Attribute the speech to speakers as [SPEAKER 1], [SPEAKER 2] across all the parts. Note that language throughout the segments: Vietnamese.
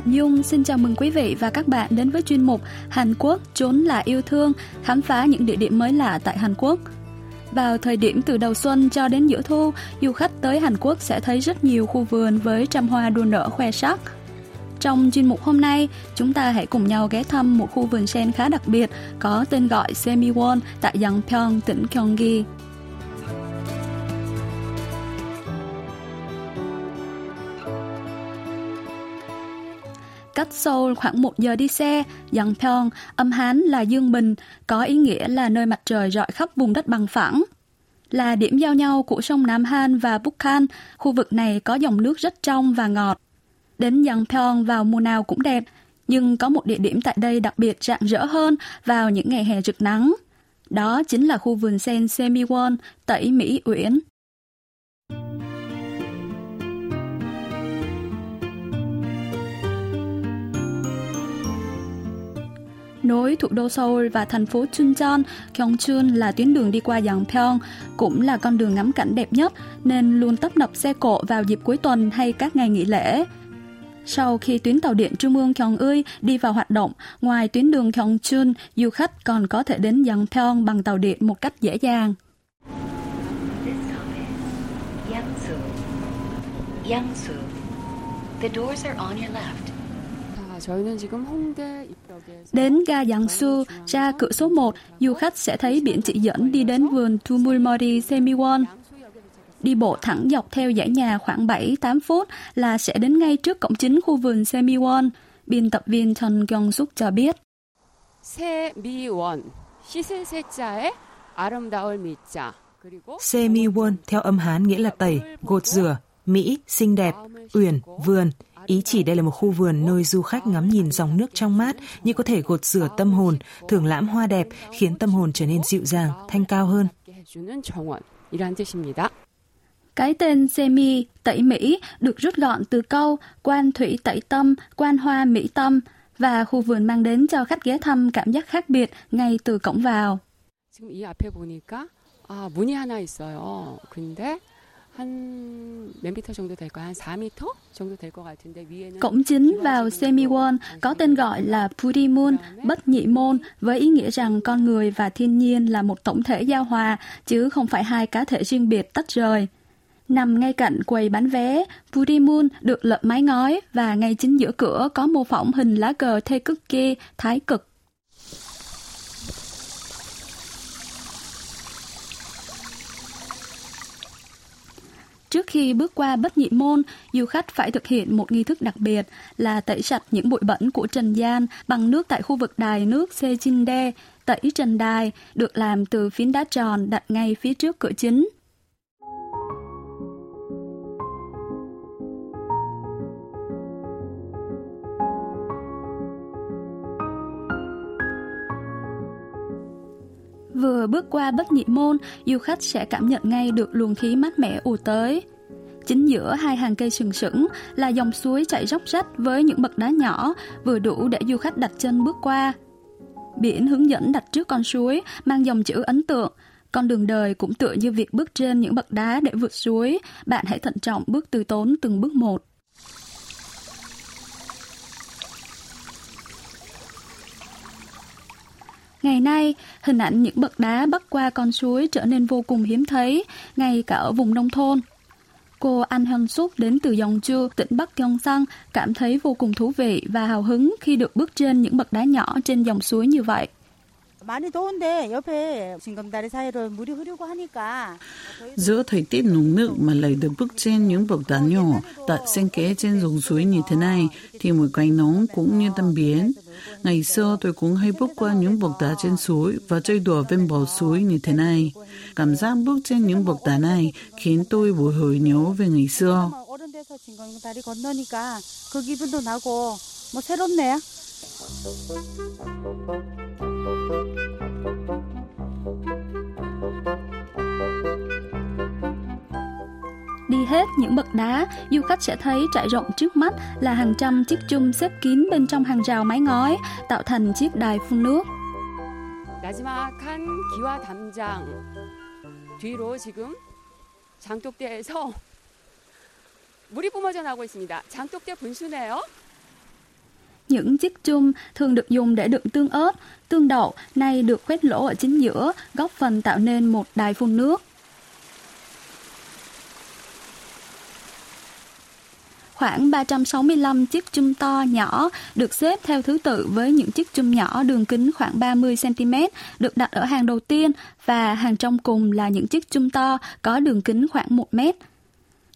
[SPEAKER 1] Hạnh Dung xin chào mừng quý vị và các bạn đến với chuyên mục Hàn Quốc trốn là yêu thương, khám phá những địa điểm mới lạ tại Hàn Quốc. Vào thời điểm từ đầu xuân cho đến giữa thu, du khách tới Hàn Quốc sẽ thấy rất nhiều khu vườn với trăm hoa đua nở khoe sắc. Trong chuyên mục hôm nay, chúng ta hãy cùng nhau ghé thăm một khu vườn sen khá đặc biệt có tên gọi Semiwon tại Yangpyeong, tỉnh Gyeonggi. Cách Seoul khoảng một giờ đi xe, Yangpyeong, âm Hán là Dương Bình, có ý nghĩa là nơi mặt trời rọi khắp vùng đất bằng phẳng. Là điểm giao nhau của sông Nam Han và Bukhan, khu vực này có dòng nước rất trong và ngọt. Đến Yangpyeong vào mùa nào cũng đẹp, nhưng có một địa điểm tại đây đặc biệt rạng rỡ hơn vào những ngày hè rực nắng. Đó chính là khu vườn sen Semiwon, tẩy Mỹ Uyển. Nối thủ đô Seoul và thành phố Chuncheon, Gyeongchun là tuyến đường đi qua Yangpyeong, cũng là con đường ngắm cảnh đẹp nhất nên luôn tấp nập xe cộ vào dịp cuối tuần hay các ngày nghỉ lễ. Sau khi tuyến tàu điện Trung ương Gyeongui đi vào hoạt động, ngoài tuyến đường Gyeongchun, du khách còn có thể đến Yangpyeong bằng tàu điện một cách dễ dàng. Yangsu. The doors are on your left. Đến ga Giang Su, ra cửa số 1, du khách sẽ thấy biển chỉ dẫn đi đến vườn Tumulmori Semiwon. Đi bộ thẳng dọc theo dãy nhà khoảng 7-8 phút là sẽ đến ngay trước cổng chính khu vườn Semiwon. Biên tập viên Trần Kyung Suk cho biết.
[SPEAKER 2] 세미원, 씻을 세자에 아름다울 미자.
[SPEAKER 3] Semiwon theo âm Hán nghĩa là tẩy, gột rửa, Mỹ, xinh đẹp, uyển, vườn. Ý chỉ đây là một khu vườn nơi du khách ngắm nhìn dòng nước trong mát như có thể gột rửa tâm hồn, thưởng lãm hoa đẹp, khiến tâm hồn trở nên dịu dàng, thanh cao hơn.
[SPEAKER 1] Cái tên Semi, tẩy Mỹ, được rút gọn từ câu quan thủy tẩy tâm, quan hoa mỹ tâm, và khu vườn mang đến cho khách ghé thăm cảm giác khác biệt ngay từ cổng vào. 지금 이 앞에 보니까 아, 문이 하나 있어요. 근데 Cổng chính vào Semiwon có tên gọi là Purimun, bất nhị môn, với ý nghĩa rằng con người và thiên nhiên là một tổng thể giao hòa, chứ không phải hai cá thể riêng biệt tách rời. Nằm ngay cạnh quầy bán vé, Purimun được lợp mái ngói và ngay chính giữa cửa có mô phỏng hình lá cờ Taekuki, Thái cực. Trước khi bước qua bất nhị môn, du khách phải thực hiện một nghi thức đặc biệt là tẩy sạch những bụi bẩn của trần gian bằng nước tại khu vực đài nước Sejinde, tẩy trần đài, được làm từ phiến đá tròn đặt ngay phía trước cửa chính. Bước qua bất nhị môn, du khách sẽ cảm nhận ngay được luồng khí mát mẻ ù tới. Chính giữa hai hàng cây sừng sững là dòng suối chảy róc rách với những bậc đá nhỏ, vừa đủ để du khách đặt chân bước qua. Biển hướng dẫn đặt trước con suối mang dòng chữ ấn tượng. Con đường đời cũng tựa như việc bước trên những bậc đá để vượt suối. Bạn hãy thận trọng bước từ tốn từng bước một. Ngày nay, hình ảnh những bậc đá bắc qua con suối trở nên vô cùng hiếm thấy, ngay cả ở vùng nông thôn. Cô An Hân Súc đến từ Dòng Chu, tỉnh Bắc Gyeongsang, cảm thấy vô cùng thú vị và hào hứng khi được bước trên những bậc đá nhỏ trên dòng suối như vậy.
[SPEAKER 4] Giữa thời tiết nóng nực mà lại được bước trên những bậc đá nhỏ đặt xen kẽ trên dòng suối như thế này thì mùi quanh nóng cũng như tâm biến. Ngày xưa tôi cũng hay bước qua những bậc đá trên suối và chơi đùa bên bờ suối như thế này. Cảm giác bước trên những bậc đá này khiến tôi bồi hồi nhớ về ngày xưa.
[SPEAKER 1] Đi hết những bậc đá, du khách sẽ thấy trải rộng trước mắt là hàng trăm chiếc chum xếp kín bên trong hàng rào mái ngói, tạo thành chiếc đài phun nước.
[SPEAKER 2] 나지막한 기와 담장 뒤로 지금 장독대에서 물이 뿜어져 나오고 있습니다. 장독대 분수네요.
[SPEAKER 1] Những chiếc chum thường được dùng để đựng tương ớt, tương đậu, nay được khoét lỗ ở chính giữa, góp phần tạo nên một đài phun nước. Khoảng 365 chiếc chum to nhỏ được xếp theo thứ tự với những chiếc chum nhỏ đường kính khoảng 30cm được đặt ở hàng đầu tiên và hàng trong cùng là những chiếc chum to có đường kính khoảng 1 mét.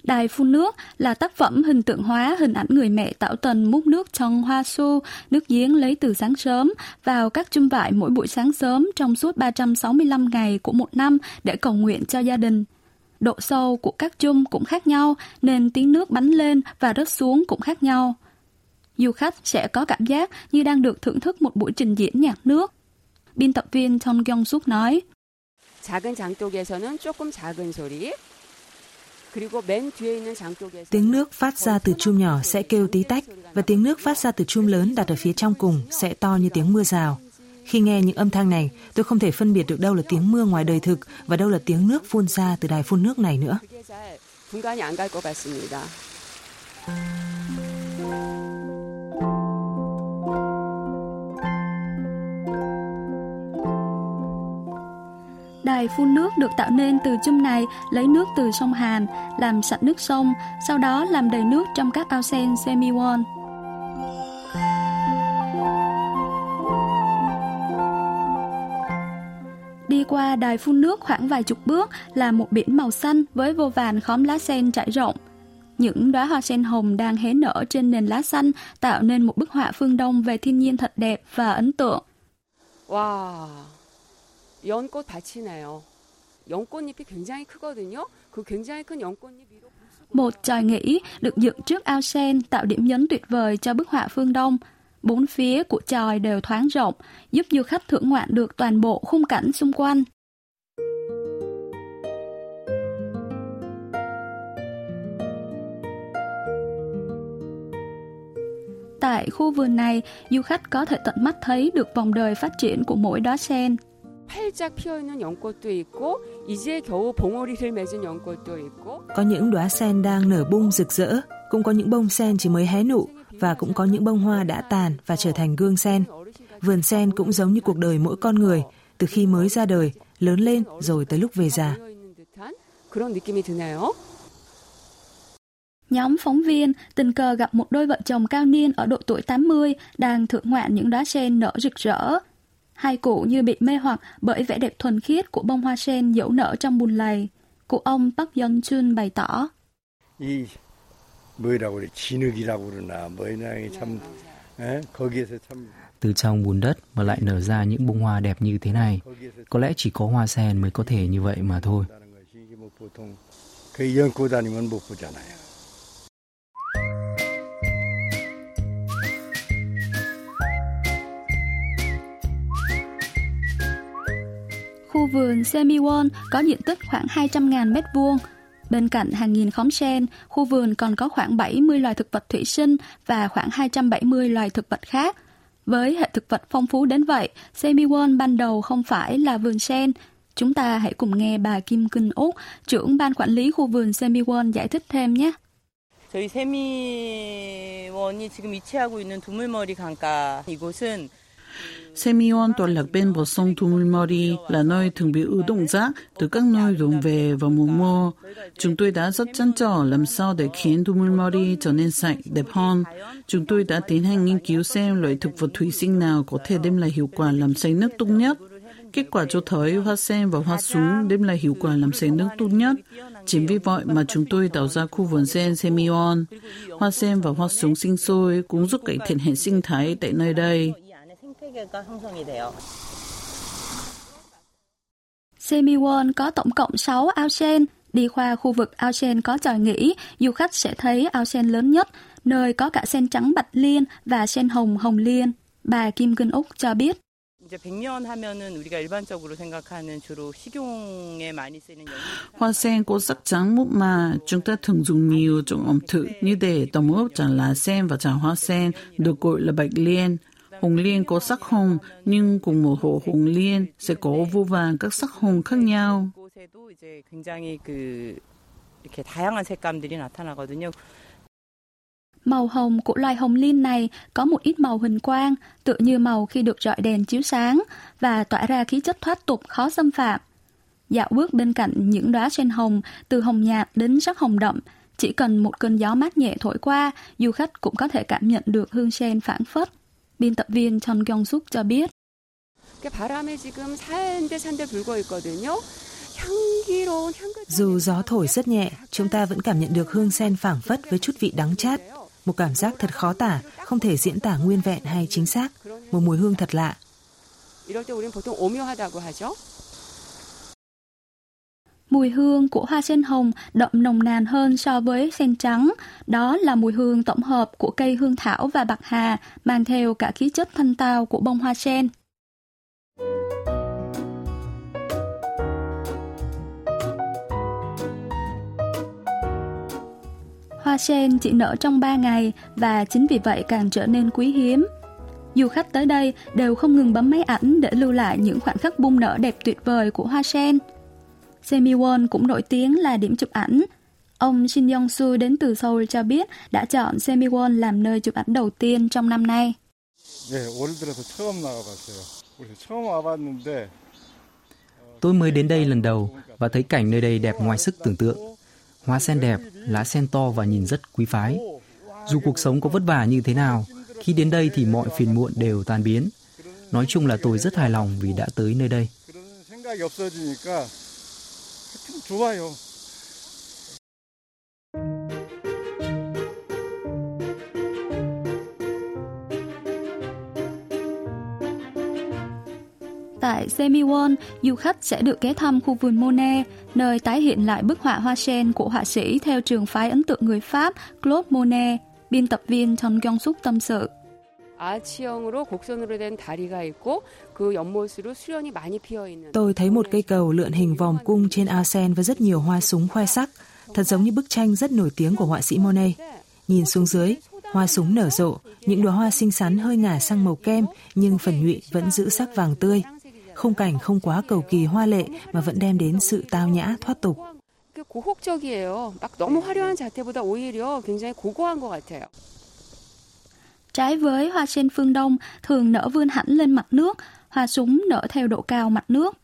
[SPEAKER 1] Đài phun nước là tác phẩm hình tượng hóa hình ảnh người mẹ tảo tần múc nước trong hoa su, nước giếng lấy từ sáng sớm vào các chum vải mỗi buổi sáng sớm trong suốt 365 ngày của một năm để cầu nguyện cho gia đình. Độ sâu của các chum cũng khác nhau nên tiếng nước bắn lên và rớt xuống cũng khác nhau. Du khách sẽ có cảm giác như đang được thưởng thức một buổi trình diễn nhạc nước. Biên tập viên Thong Kyung Suk nói.
[SPEAKER 2] 작은 장독에서는 조금 작은 소리,
[SPEAKER 3] Tiếng nước phát ra từ chum nhỏ sẽ kêu tí tách và tiếng nước phát ra từ chum lớn đặt ở phía trong cùng sẽ to như tiếng mưa rào. Khi nghe những âm thanh này, tôi không thể phân biệt được đâu là tiếng mưa ngoài đời thực và đâu là tiếng nước phun ra từ đài phun nước này nữa.
[SPEAKER 1] Đài phun nước được tạo nên từ chum này lấy nước từ sông Hàn, làm sạch nước sông, sau đó làm đầy nước trong các ao sen semi-won. Đi qua đài phun nước khoảng vài chục bước là một biển màu xanh với vô vàn khóm lá sen trải rộng. Những đóa hoa sen hồng đang hé nở trên nền lá xanh tạo nên một bức họa phương Đông về thiên nhiên thật đẹp và ấn tượng.
[SPEAKER 2] Wow, 연꽃 밭이네요. 연꽃잎이 굉장히 크거든요. 그 굉장히 큰 연꽃잎 위로
[SPEAKER 1] Một tròi nghỉ được dựng trước ao sen tạo điểm nhấn tuyệt vời cho bức họa phương Đông. Bốn phía của tròi đều thoáng rộng, giúp du khách thưởng ngoạn được toàn bộ khung cảnh xung quanh. Tại khu vườn này, du khách có thể tận mắt thấy được vòng đời phát triển của mỗi đóa sen.
[SPEAKER 2] 활짝 피어 있는 연꽃도 있고 이제 겨우 봉오리를 맺은 연꽃도 있고
[SPEAKER 3] Có những đóa sen đang nở bung rực rỡ, cũng có những bông sen chỉ mới hé nụ và cũng có những bông hoa đã tàn và trở thành gương sen. Vườn sen cũng giống như cuộc đời mỗi con người, từ khi mới ra đời, lớn lên rồi tới lúc về già.
[SPEAKER 2] 모여 있는 듯한 그런 느낌이 드네요.
[SPEAKER 1] Nhóm phóng viên tình cờ gặp một đôi vợ chồng cao niên ở độ tuổi 80 đang thưởng ngoạn những đóa sen nở rực rỡ. Hai cụ như bị mê hoặc bởi vẻ đẹp thuần khiết của bông hoa sen dẫu nở trong bùn lầy. Cụ ông Park Yeon Chun bày tỏ.
[SPEAKER 5] 이 뭐라고 그래 진흙이라고 그러나 뭐냐 참 에? 거기에서 참
[SPEAKER 6] Từ trong bùn đất mà lại nở ra những bông hoa đẹp như thế này. Có lẽ chỉ có hoa sen mới có thể như vậy mà thôi.
[SPEAKER 5] 하는 것이 이게 뭐 보통 그 연꽃 아니면 못 보잖아요.
[SPEAKER 1] Khu vườn Semiwon có diện tích khoảng 200.000 mét vuông. Bên cạnh hàng nghìn khóm sen, khu vườn còn có khoảng 70 loài thực vật thủy sinh và khoảng 270 loài thực vật khác. Với hệ thực vật phong phú đến vậy, Semiwon ban đầu không phải là vườn sen. Chúng ta hãy cùng nghe bà Kim Kinh Úc, trưởng ban quản lý khu vườn Semiwon giải thích thêm nhé.
[SPEAKER 7] 저희 세미원이 지금 위치하고 있는 두물머리 강가 이곳은
[SPEAKER 4] Semyon toàn lạc bên bờ sông Tumulmori là nơi thường bị ưu động rác từ các nơi đổ về vào mùa mưa. Chúng tôi đã rất chăn trở làm sao để khiến Tumulmori trở nên sạch, đẹp hơn. Chúng tôi đã tiến hành nghiên cứu xem loại thực vật thủy sinh nào có thể đem lại hiệu quả làm sạch nước tốt nhất. Kết quả cho thấy hoa sen và hoa súng đem lại hiệu quả làm sạch nước tốt nhất. Chính vì vậy mà chúng tôi tạo ra khu vườn sen Semion. Hoa sen và hoa súng sinh sôi cũng giúp cải thiện hệ sinh thái tại nơi đây.
[SPEAKER 7] 이 안에 생태계가 형성이 돼요.
[SPEAKER 1] Semiwon có tổng cộng 6 ao sen. Đi qua khu vực ao sen có tròi nghỉ, du khách sẽ thấy ao sen lớn nhất, nơi có cả sen trắng bạch liên và sen hồng hồng liên. Bà Kim Kinh Úc cho biết.
[SPEAKER 7] 이제 백년 하면은 우리가 일반적으로 생각하는 주로 식용에 많이 쓰는 연잎
[SPEAKER 4] Hoa sen có sắc trắng mút mà chúng ta thường dùng nhiều trong ẩm thực như để tổng ướp trà lá sen và trà hoa sen được gọi là bạch liên. Hồng liên có sắc hồng, nhưng cùng một hồ hồng liên sẽ có vô vàn các sắc hồng khác nhau.
[SPEAKER 1] Màu hồng của loài hồng liên này có một ít màu huỳnh quang, tựa như màu khi được rọi đèn chiếu sáng và tỏa ra khí chất thoát tục khó xâm phạm. Dạo bước bên cạnh những đóa sen hồng, từ hồng nhạt đến sắc hồng đậm, chỉ cần một cơn gió mát nhẹ thổi qua, du khách cũng có thể cảm nhận được hương sen phản phất. Biên tập viên Chon Kyung Suk cho biết.
[SPEAKER 3] Dù gió thổi rất nhẹ, chúng ta vẫn cảm nhận được hương sen phảng phất với chút vị đắng chát. Một cảm giác thật khó tả, không thể diễn tả nguyên vẹn hay chính xác. Một mùi hương thật lạ.
[SPEAKER 1] Mùi hương của hoa sen hồng đậm nồng nàn hơn so với sen trắng. Đó là mùi hương tổng hợp của cây hương thảo và bạc hà, mang theo cả khí chất thanh tao của bông hoa sen. Hoa sen chỉ nở trong 3 ngày và chính vì vậy càng trở nên quý hiếm. Du khách tới đây đều không ngừng bấm máy ảnh để lưu lại những khoảnh khắc bung nở đẹp tuyệt vời của hoa sen. Semiwon cũng nổi tiếng là điểm chụp ảnh. Ông Shin Yong Su đến từ Seoul cho biết đã chọn Semiwon làm nơi chụp ảnh đầu tiên trong năm nay.
[SPEAKER 6] Tôi mới đến đây lần đầu và thấy cảnh nơi đây đẹp ngoài sức tưởng tượng. Hoa sen đẹp, lá sen to và nhìn rất quý phái. Dù cuộc sống có vất vả như thế nào, khi đến đây thì mọi phiền muộn đều tan biến. Nói chung là tôi rất hài lòng vì đã tới nơi đây.
[SPEAKER 1] Tại Semiwon, du khách sẽ được ghé thăm khu vườn Monet, nơi tái hiện lại bức họa hoa sen của họa sĩ theo trường phái ấn tượng người Pháp Claude Monet, biên tập viên Trần Kyung Suk tâm sự.
[SPEAKER 3] Tôi thấy một cây cầu lượn hình vòng cung trên ao sen với rất nhiều hoa súng khoe sắc, thật giống như bức tranh rất nổi tiếng của họa sĩ Monet. Nhìn xuống dưới, hoa súng nở rộ, những đóa hoa xinh xắn hơi ngả sang màu kem nhưng phần nhụy vẫn giữ sắc vàng tươi. Khung cảnh không quá cầu kỳ hoa lệ mà vẫn đem đến sự tao nhã thoát tục.
[SPEAKER 2] 고혹적이에요. 막 너무 화려한 자태보다 오히려 굉장히 고고한 것 같아요.
[SPEAKER 1] Trái với hoa sen phương Đông thường nở vươn hẳn lên mặt nước, hoa súng nở theo độ cao mặt nước.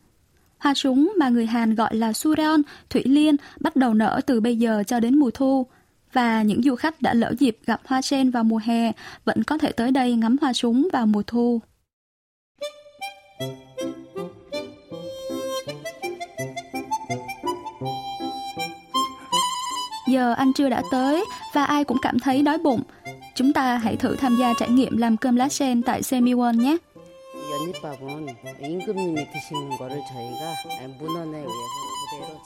[SPEAKER 1] Hoa súng mà người Hàn gọi là sureon, thủy liên, bắt đầu nở từ bây giờ cho đến mùa thu. Và những du khách đã lỡ dịp gặp hoa sen vào mùa hè vẫn có thể tới đây ngắm hoa súng vào mùa thu. Giờ ăn trưa đã tới và ai cũng cảm thấy đói bụng. Chúng ta hãy thử tham gia trải nghiệm làm cơm lá sen tại Semiwon nhé.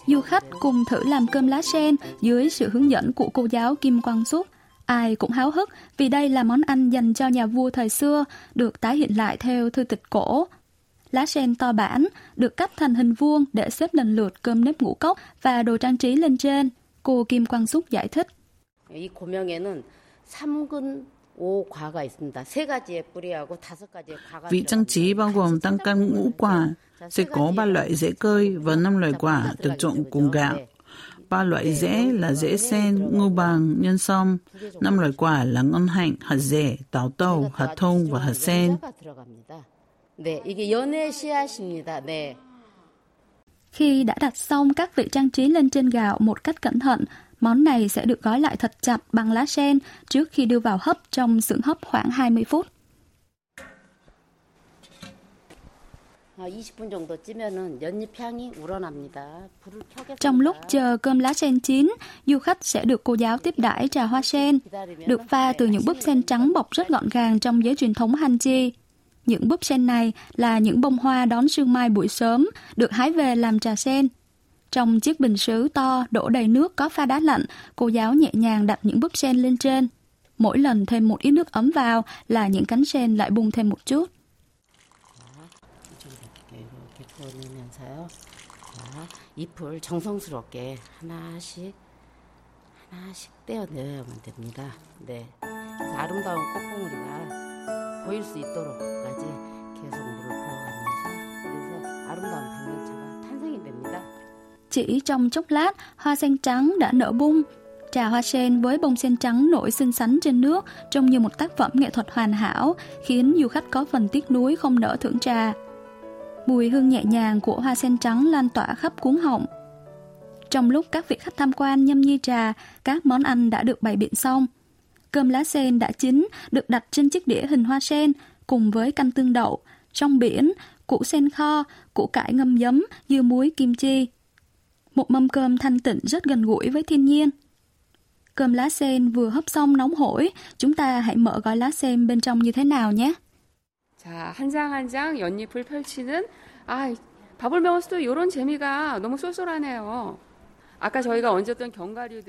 [SPEAKER 1] Du khách cùng thử làm cơm lá sen dưới sự hướng dẫn của cô giáo Kim Quang Súc. Ai cũng háo hức vì đây là món ăn dành cho nhà vua thời xưa, được tái hiện lại theo thư tịch cổ. Lá sen to bản, được cắt thành hình vuông để xếp lần lượt cơm nếp ngũ cốc và đồ trang trí lên trên. Cô Kim Quang Súc giải thích.
[SPEAKER 8] 이 고명에는 3근 5과가 있습니다. 세 가지의 뿌리하고 다섯 가지의 과가
[SPEAKER 4] Vị trang trí bao gồm tăng căn ngũ quả, sẽ có ba loại rễ cơi và năm loại quả được trộn cùng gạo. Ba loại rễ là rễ sen, ngô bằng, nhân sâm. Năm loại quả là ngân hạnh, hạt rẻ, táo tàu, hạt thông và hạt sen.
[SPEAKER 8] 네, 이게 연애 씨앗입니다. 네.
[SPEAKER 1] Khi đã đặt xong các vị trang trí lên trên gạo một cách cẩn thận, món này sẽ được gói lại thật chặt bằng lá sen trước khi đưa vào hấp trong xưởng hấp khoảng 20 phút.
[SPEAKER 8] 20분 정도 찌면은 연잎 향이 우러납니다. 불을 켜겠습니다.
[SPEAKER 1] Trong lúc chờ cơm lá sen chín, du khách sẽ được cô giáo tiếp đãi trà hoa sen, được pha từ những búp sen trắng bọc rất gọn gàng trong giới truyền thống Hanji. Những búp sen này là những bông hoa đón sương mai buổi sớm, được hái về làm trà sen. Trong chiếc bình sứ to đổ đầy nước có pha đá lạnh, cô giáo nhẹ nhàng đặt những búp sen lên trên. Mỗi lần thêm một ít nước ấm vào là những cánh sen lại bung thêm một chút.
[SPEAKER 8] 이렇게 구워내면서요. 자, 잎을 정성스럽게 하나씩 하나씩 떼어내야만 됩니다. 네. 그래서 아름다운 꽃봉오리가 보일 수 있도록까지 계속 물을 부어가면서 그래서 아름다운 백년차가 탄생이 됩니다.
[SPEAKER 1] Chỉ trong chốc lát, hoa sen trắng đã nở bung. Trà hoa sen với bông sen trắng nổi xinh xắn trên nước trông như một tác phẩm nghệ thuật hoàn hảo, khiến du khách có phần tiếc nuối không nỡ thưởng trà. Mùi hương nhẹ nhàng của hoa sen trắng lan tỏa khắp cuốn họng. Trong lúc các vị khách tham quan nhâm nhi trà, các món ăn đã được bày biện xong. Cơm lá sen đã chín, được đặt trên chiếc đĩa hình hoa sen, cùng với canh tương đậu, trong biển, củ sen kho, củ cải ngâm giấm, dưa muối, kim chi. Một mâm cơm thanh tịnh rất gần gũi với thiên nhiên. Cơm lá sen vừa hấp xong nóng hổi, chúng ta hãy mở gói lá sen bên trong như thế nào nhé.
[SPEAKER 2] 자, 한 장 한 장 연잎을 펼치는 아, 밥을 먹었어도 이런 재미가 너무 쏠쏠하네요.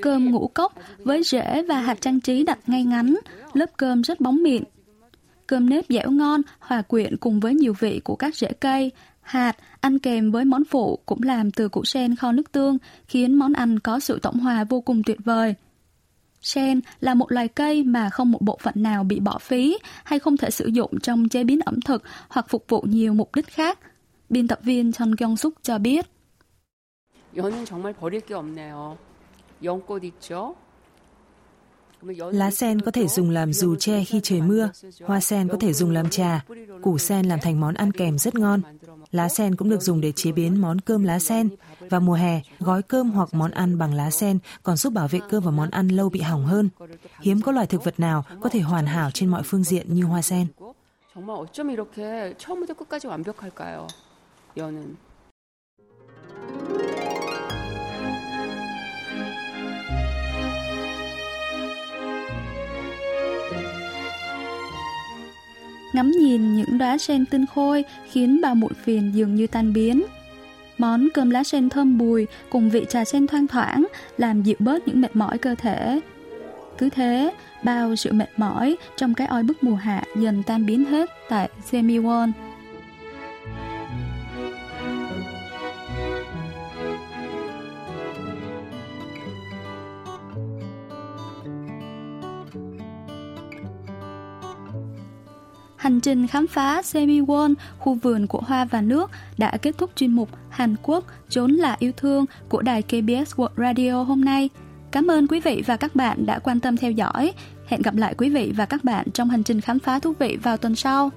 [SPEAKER 1] Cơm ngũ cốc với rễ và hạt trang trí đặt ngay ngắn, lớp cơm rất bóng mịn. Cơm nếp dẻo ngon, hòa quyện cùng với nhiều vị của các rễ cây, hạt, ăn kèm với món phụ cũng làm từ củ sen kho nước tương, khiến món ăn có sự tổng hòa vô cùng tuyệt vời. Sen là một loài cây mà không một bộ phận nào bị bỏ phí hay không thể sử dụng trong chế biến ẩm thực hoặc phục vụ nhiều mục đích khác. Biên tập viên Chon Kyung Suk cho biết.
[SPEAKER 2] 연은 정말 버릴 게 없네요. 연꽃 있죠?
[SPEAKER 3] Lá sen có thể dùng làm dù che khi trời mưa, hoa sen có thể dùng làm trà, củ sen làm thành món ăn kèm rất ngon. Lá sen cũng được dùng để chế biến món cơm lá sen. Vào mùa hè, gói cơm hoặc món ăn bằng lá sen còn giúp bảo vệ cơm và món ăn lâu bị hỏng hơn. Hiếm có loài thực vật nào có thể hoàn hảo trên mọi phương diện như hoa sen.
[SPEAKER 2] 정말 어쩜 이렇게 처음부터 끝까지 완벽할까요? 연은.
[SPEAKER 1] Ngắm nhìn những đóa sen tinh khôi khiến bao muộn phiền dường như tan biến. Món cơm lá sen thơm bùi cùng vị trà sen thoang thoảng làm dịu bớt những mệt mỏi cơ thể. Cứ thế, bao sự mệt mỏi trong cái oi bức mùa hạ dần tan biến hết tại Semiwon. Trình khám phá Semiwon, khu vườn của hoa và nước đã kết thúc chuyên mục Hàn Quốc trốn là yêu thương của đài KBS World Radio hôm nay. Cảm ơn quý vị và các bạn đã quan tâm theo dõi. Hẹn gặp lại quý vị và các bạn trong hành trình khám phá thú vị vào tuần sau.